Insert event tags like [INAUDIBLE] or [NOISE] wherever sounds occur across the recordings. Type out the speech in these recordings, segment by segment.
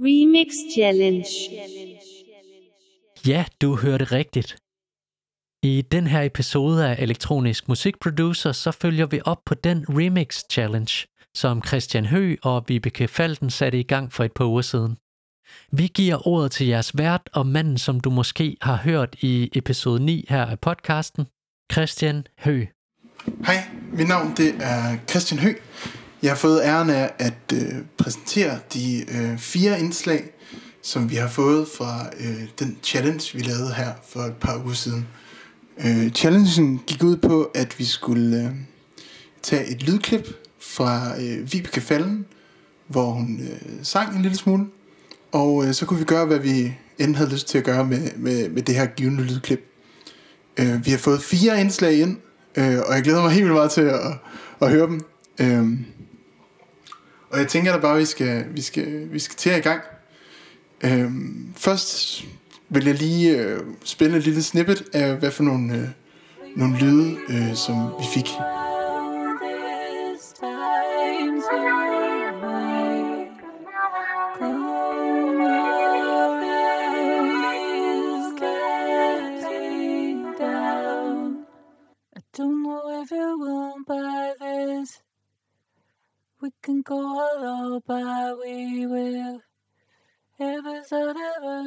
Remix Challenge. Ja, du hørte rigtigt. I den her episode af Elektronisk Musikproducer, så følger vi op på den Remix Challenge, som Christian Hø og Vibeke Falten satte i gang for et par uger siden. Vi giver ordet til jeres vært og manden, som du måske har hørt i episode 9 her af podcasten, Christian Hø. Hej, mit navn det er Christian Hø. Jeg har fået æren af at øh, præsentere de øh, fire indslag, som vi har fået fra øh, den challenge, vi lavede her for et par uger siden. Øh, challengen gik ud på, at vi skulle øh, tage et lydklip fra øh, Vibeke Fallen, hvor hun øh, sang en lille smule, og øh, så kunne vi gøre, hvad vi end havde lyst til at gøre med, med, med det her givende lydklip. Øh, vi har fået fire indslag ind, øh, og jeg glæder mig helt vildt meget til at, at høre dem. Øh, og jeg tænker da bare, at vi skal, vi skal, vi skal til at i gang. Øhm, først vil jeg lige øh, spille et lille snippet af, hvad for nogle, øh, nogle lyde, øh, som vi fik. Don't know if you will, but. We can go all but we will. Episode ever,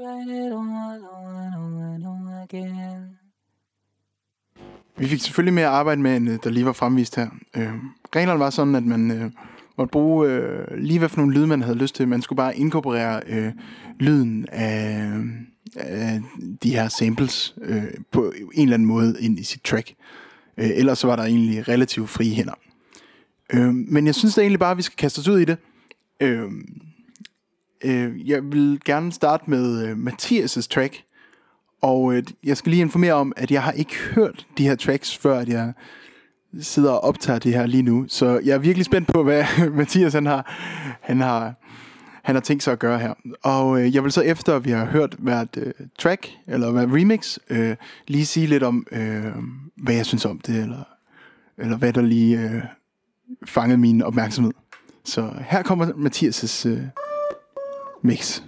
write it on, on, on, on again. Vi fik selvfølgelig mere arbejde med, end øh, der lige var fremvist her. Øh, reglerne var sådan, at man øh, måtte bruge øh, lige hvad for nogle lyde, man havde lyst til. Man skulle bare inkorporere øh, lyden af, af de her samples øh, på en eller anden måde ind i sit track. Øh, ellers så var der egentlig relativt frie hænder. Øh, men jeg synes da egentlig bare, at vi skal kaste os ud i det. Øh, øh, jeg vil gerne starte med øh, Mathias' track. Og øh, jeg skal lige informere om, at jeg har ikke hørt de her tracks, før at jeg sidder og optager det her lige nu. Så jeg er virkelig spændt på, hvad [LAUGHS] Mathias han har, han har, han har tænkt sig at gøre her. Og øh, jeg vil så efter, at vi har hørt hvert øh, track, eller hvert remix, øh, lige sige lidt om, øh, hvad jeg synes om det, eller, eller hvad der lige øh, fanget min opmærksomhed. Så her kommer Mathias' øh, mix.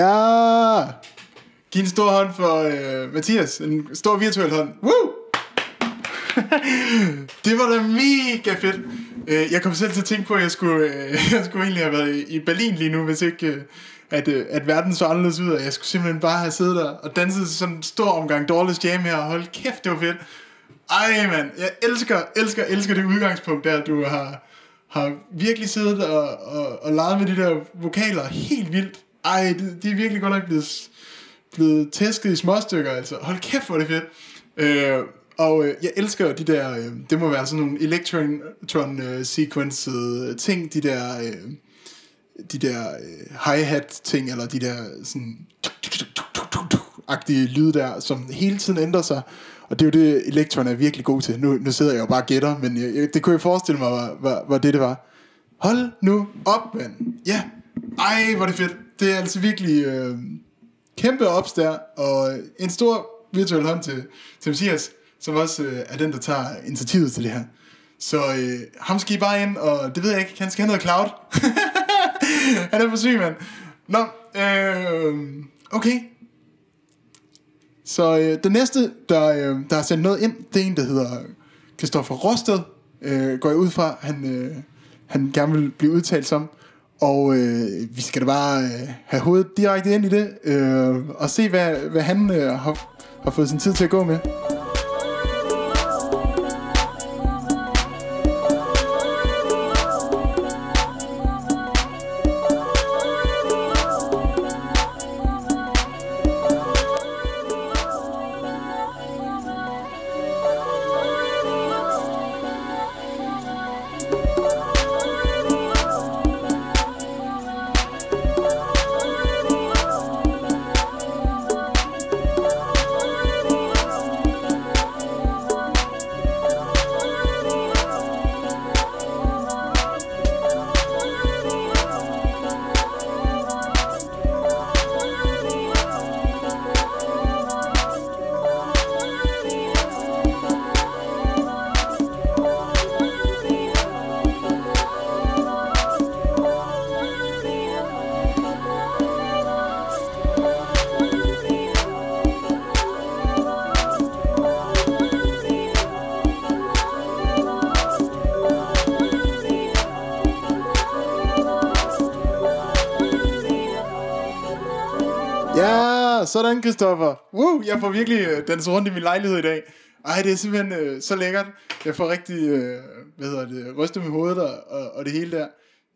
Ja! Giv en stor hånd for øh, Mathias. En stor virtuel hånd. Woo! [LAUGHS] det var da mega fedt. Øh, Jeg kom selv til at tænke på, at jeg skulle, øh, [LAUGHS] jeg skulle egentlig have været i- Berlin lige nu, hvis ikke øh, at, øh, at verden så anderledes ud. Og jeg skulle simpelthen bare have siddet der og danset sådan en stor omgang Dårligst Jam her. og Hold kæft, det var fedt. Ej, mand. Jeg elsker, elsker, elsker det udgangspunkt der, du har, har virkelig siddet og, og, og leget med de der vokaler helt vildt. Ej, de, de er virkelig godt nok blevet, blevet tæsket i småstykker, altså. Hold kæft, hvor er det fedt. Øh, og øh, jeg elsker jo de der, øh, det må være sådan nogle electron øh, sequenced øh, ting, de der, øh, de der øh, hi-hat ting, eller de der sådan agtige lyd der, som hele tiden ændrer sig. Og det er jo det, Electron er virkelig god til. Nu, nu sidder jeg jo bare og gætter, men jeg, jeg, det kunne jeg forestille mig, var, var, var det, det var. Hold nu op, mand. Ja. Ej, hvor er det fedt. Det er altså virkelig øh, kæmpe ops der, og en stor virtuel hånd til, til Mathias, som også øh, er den, der tager initiativet til det her. Så øh, ham skal I bare ind, og det ved jeg ikke, han skal have noget cloud. [LAUGHS] han er for syg, mand. Nå, øh, okay. Så øh, den næste, der, øh, der har sendt noget ind, det er en, der hedder Kristoffer Rosted. Øh, går jeg ud fra, han, øh, han gerne vil blive udtalt som. Og øh, vi skal da bare øh, have hovedet direkte ind i det, øh, og se, hvad, hvad han øh, har, har fået sin tid til at gå med. Ja, sådan Christoffer. Woo, jeg får virkelig øh, danset rundt i min lejlighed i dag. Ej, det er simpelthen øh, så lækkert. Jeg får rigtig, øh, hvad hedder det, rystet med hovedet og, og, og det hele der.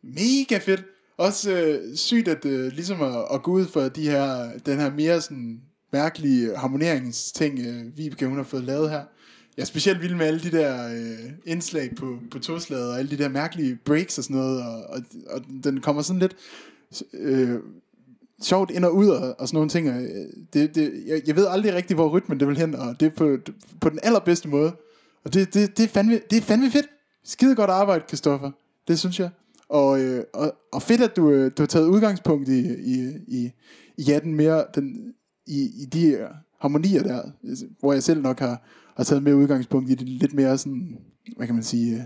Mega fedt. Også øh, sygt at øh, ligesom at, at gå ud for de her, den her mere sådan mærkelige harmoneringsting, øh, Vibeke hun har fået lavet her. Jeg er specielt vild med alle de der øh, indslag på, på toslaget, og alle de der mærkelige breaks og sådan noget, og, og, og den kommer sådan lidt øh, sjovt ind og ud og, og sådan nogle ting. Og, øh, det, det, jeg, jeg ved aldrig rigtig, hvor rytmen det vil hen, og det er på, på den allerbedste måde. Og det, det, det, er, fandme, det er fandme fedt. Skide godt arbejde, Kristoffer. Det synes jeg. Og, øh, og, og fedt, at du, øh, du har taget udgangspunkt i, i, i, i ja, den mere, den, i, i de harmonier der, hvor jeg selv nok har, har taget mere udgangspunkt i det lidt mere sådan, hvad kan man sige, øh,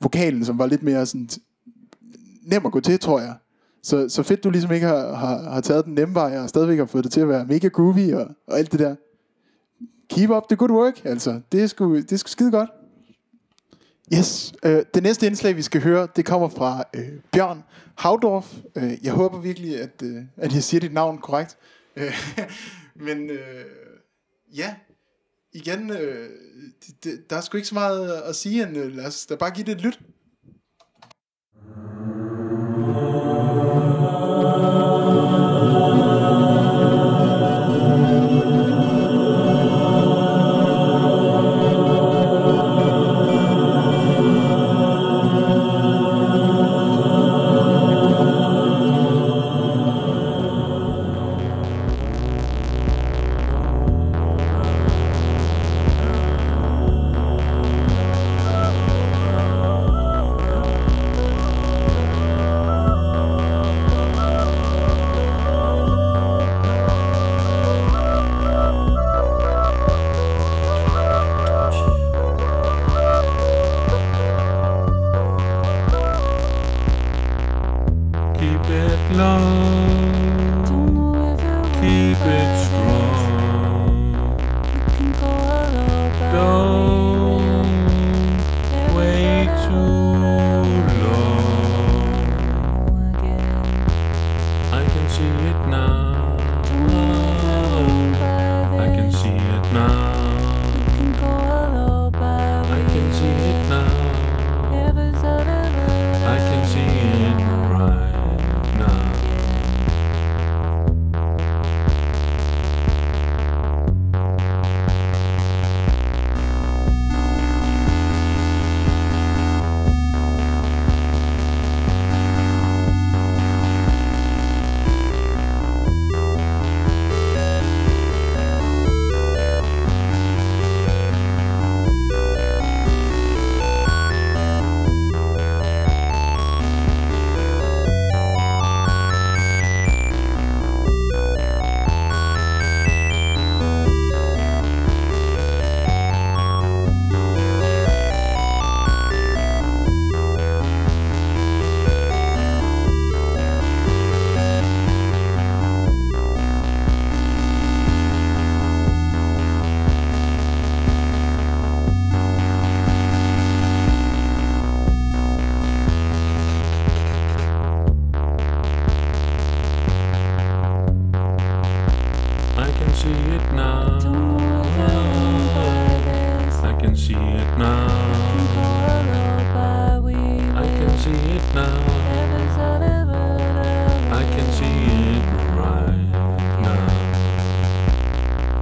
vokalen, som var lidt mere sådan nem at gå til, tror jeg. Så, så fedt, du ligesom ikke har, har, har taget den nemme vej, og stadigvæk har fået det til at være mega groovy, og, og alt det der. Keep up the good work, altså. Det er sgu, det er sgu skide godt. Yes. Øh, det næste indslag, vi skal høre, det kommer fra øh, Bjørn Havdorf. Øh, jeg håber virkelig, at, øh, at jeg siger dit navn korrekt. Øh, [LAUGHS] men øh, ja, igen, øh, det, det, der er sgu ikke så meget at sige, end øh, lad os da bare give det et lyt.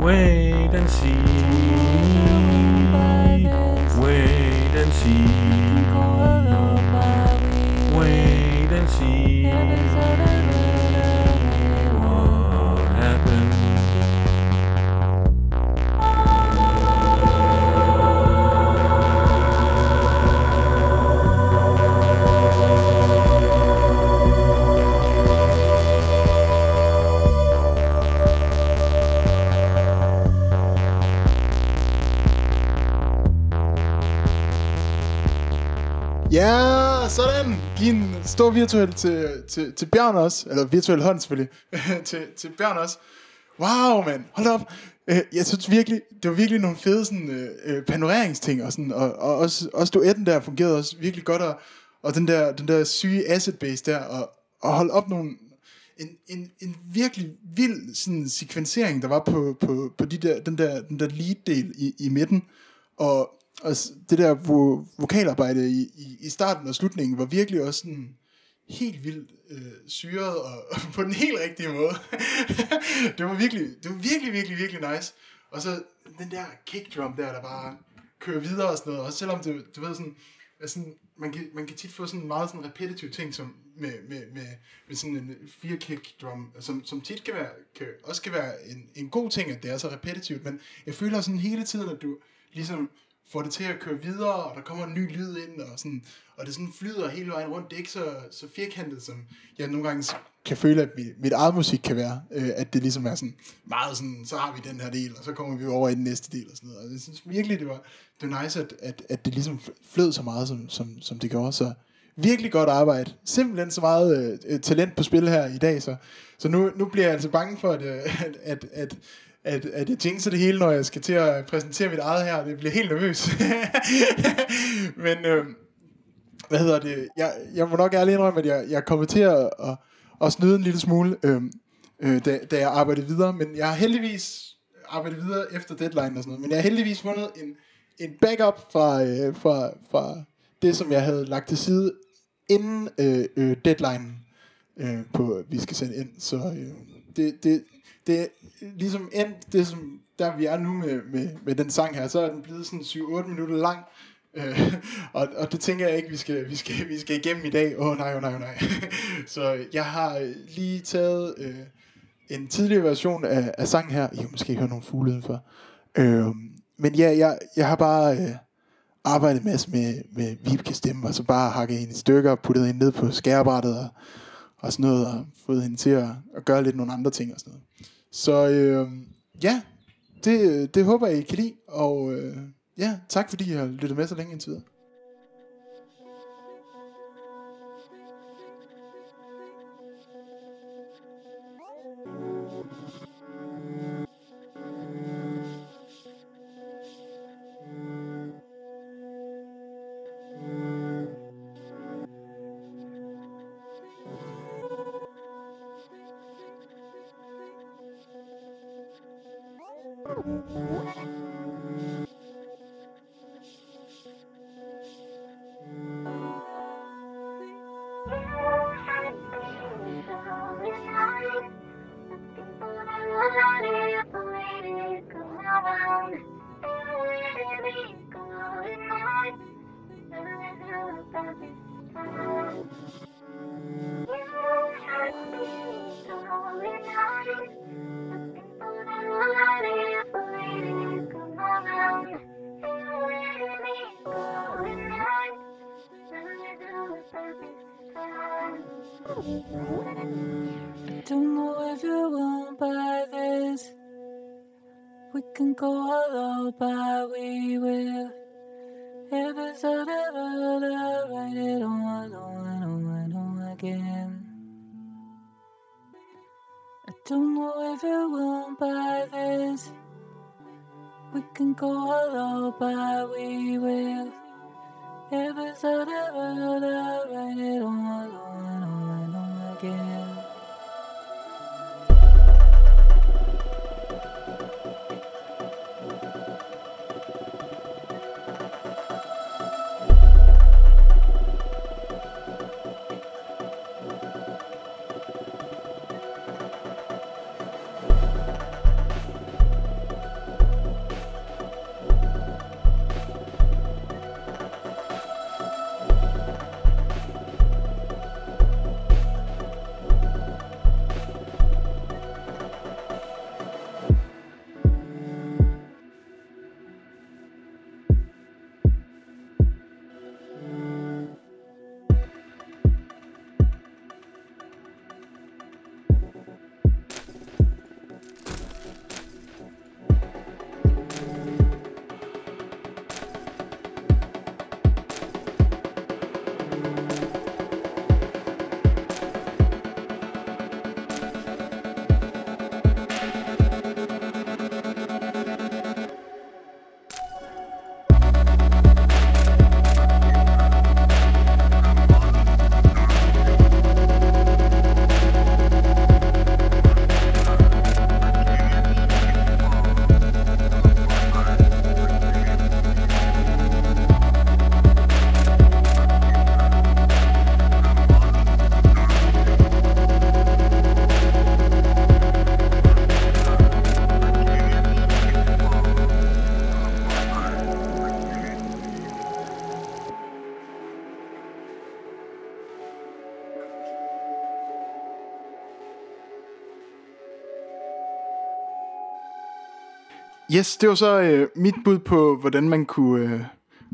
Wait and see. Wait and see. Stor virtuel til, til, til Bjørn også. Eller virtuel hånd selvfølgelig. [LAUGHS] til, til Bjørn også. Wow, mand. Hold op. Øh, jeg synes virkelig, det var virkelig nogle fede sådan, øh, øh panoreringsting. Og, sådan, og, og også, også duetten der fungerede også virkelig godt. Og, og den der, den der syge asset base der. Og, og holde op nogle, en, en, en virkelig vild sådan, sekvensering, der var på, på, på de der, den, der, den der lead-del i, i midten. Og, og det der vo, vokalarbejde i, i, i starten og slutningen var virkelig også sådan helt vildt øh, syret og, [LAUGHS] og på den helt rigtige måde. [LAUGHS] det var virkelig, det var virkelig, virkelig, virkelig nice. Og så den der kick drum der, der bare kører videre og sådan noget. Også selvom det, du ved sådan, altså, man, kan, man kan tit få sådan meget sådan repetitive ting som med, med, med, med sådan en fire kick drum, som, som tit kan være, kan, også kan være en, en god ting, at det er så repetitivt, men jeg føler sådan hele tiden, at du ligesom får det til at køre videre, og der kommer en ny lyd ind, og, sådan, og det sådan flyder hele vejen rundt. Det er ikke så, så firkantet, som jeg nogle gange kan føle, at mit, mit eget musik kan være. Øh, at det ligesom er sådan meget sådan, så har vi den her del, og så kommer vi over i den næste del, og sådan noget. Og jeg synes virkelig, det var, det var nice, at, at, at det ligesom flød så meget, som, som, som det gjorde. Så virkelig godt arbejde. Simpelthen så meget øh, øh, talent på spil her i dag, så, så nu, nu bliver jeg altså bange for, at, øh, at, at, at at, at jeg jinxer det hele, når jeg skal til at præsentere mit eget her. Det bliver helt nervøs. [LAUGHS] Men, øh, hvad hedder det? Jeg, jeg må nok ærligt indrømme, at jeg, jeg kommer til at, at, at snyde en lille smule, øh, øh, da, da jeg arbejdede videre. Men jeg har heldigvis arbejdet videre efter deadline og sådan noget. Men jeg har heldigvis fundet en, en backup fra, øh, fra, fra det, som jeg havde lagt til side inden øh, øh, deadline øh, på, vi skal sende ind. Så øh, det, det, det er ligesom endt det, som der vi er nu med, med, med den sang her, så er den blevet sådan 7-8 minutter lang. Øh, og, og det tænker jeg ikke, vi skal, vi skal, vi skal igennem i dag. Åh oh, nej, oh, nej, oh, nej. [LAUGHS] så jeg har lige taget øh, en tidligere version af, af sangen her. I kan måske høre nogle fugle udenfor. Øh, men ja, jeg, jeg har bare øh, arbejdet masse med, med Vibke stemme, og så bare hakket hende i stykker, puttet hende ned på skærebrættet og, og sådan noget, og fået hende til at, at gøre lidt nogle andre ting og sådan noget. Så øh, ja, det, øh, det håber jeg, I kan lide, og øh, ja, tak fordi I har lyttet med så længe indtil videre. Ooh. I don't know if you won't buy this. We can go all but we will. Episode of all, write it on, on, on, on again. I don't know if you won't buy this. We can go all but we will. Episode of all, write it on, on again. Yes, det var så øh, mit bud på, hvordan man kunne, øh,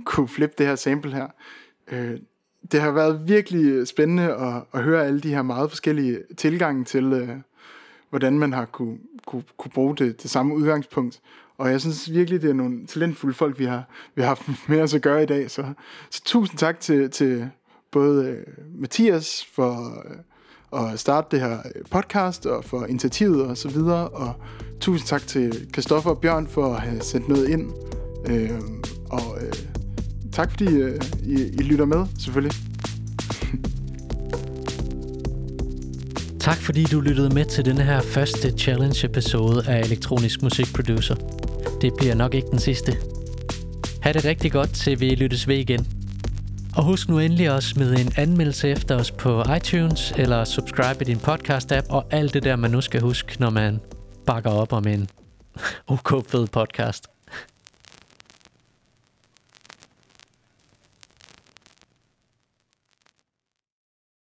kunne flippe det her sample her. Øh, det har været virkelig øh, spændende at, at høre alle de her meget forskellige tilgange til, øh, hvordan man har kunne, kunne, kunne bruge det, det samme udgangspunkt. Og jeg synes virkelig, det er nogle talentfulde folk, vi har, vi har haft [LAUGHS] med os at gøre i dag. Så, så tusind tak til, til både øh, Mathias for øh, at starte det her podcast, og for initiativet og så videre. Og tusind tak til Kristoffer og Bjørn for at have sendt noget ind. Øh, og øh, tak fordi øh, I, I lytter med, selvfølgelig. [LAUGHS] Tak fordi du lyttede med til denne her første challenge-episode af Elektronisk Musik Producer. Det bliver nok ikke den sidste. Ha' det rigtig godt, til vi lyttes ved igen. Og husk nu endelig at smide en anmeldelse efter os på iTunes, eller subscribe i din podcast-app, og alt det der, man nu skal huske, når man bakker op om en [LAUGHS] OK fed podcast.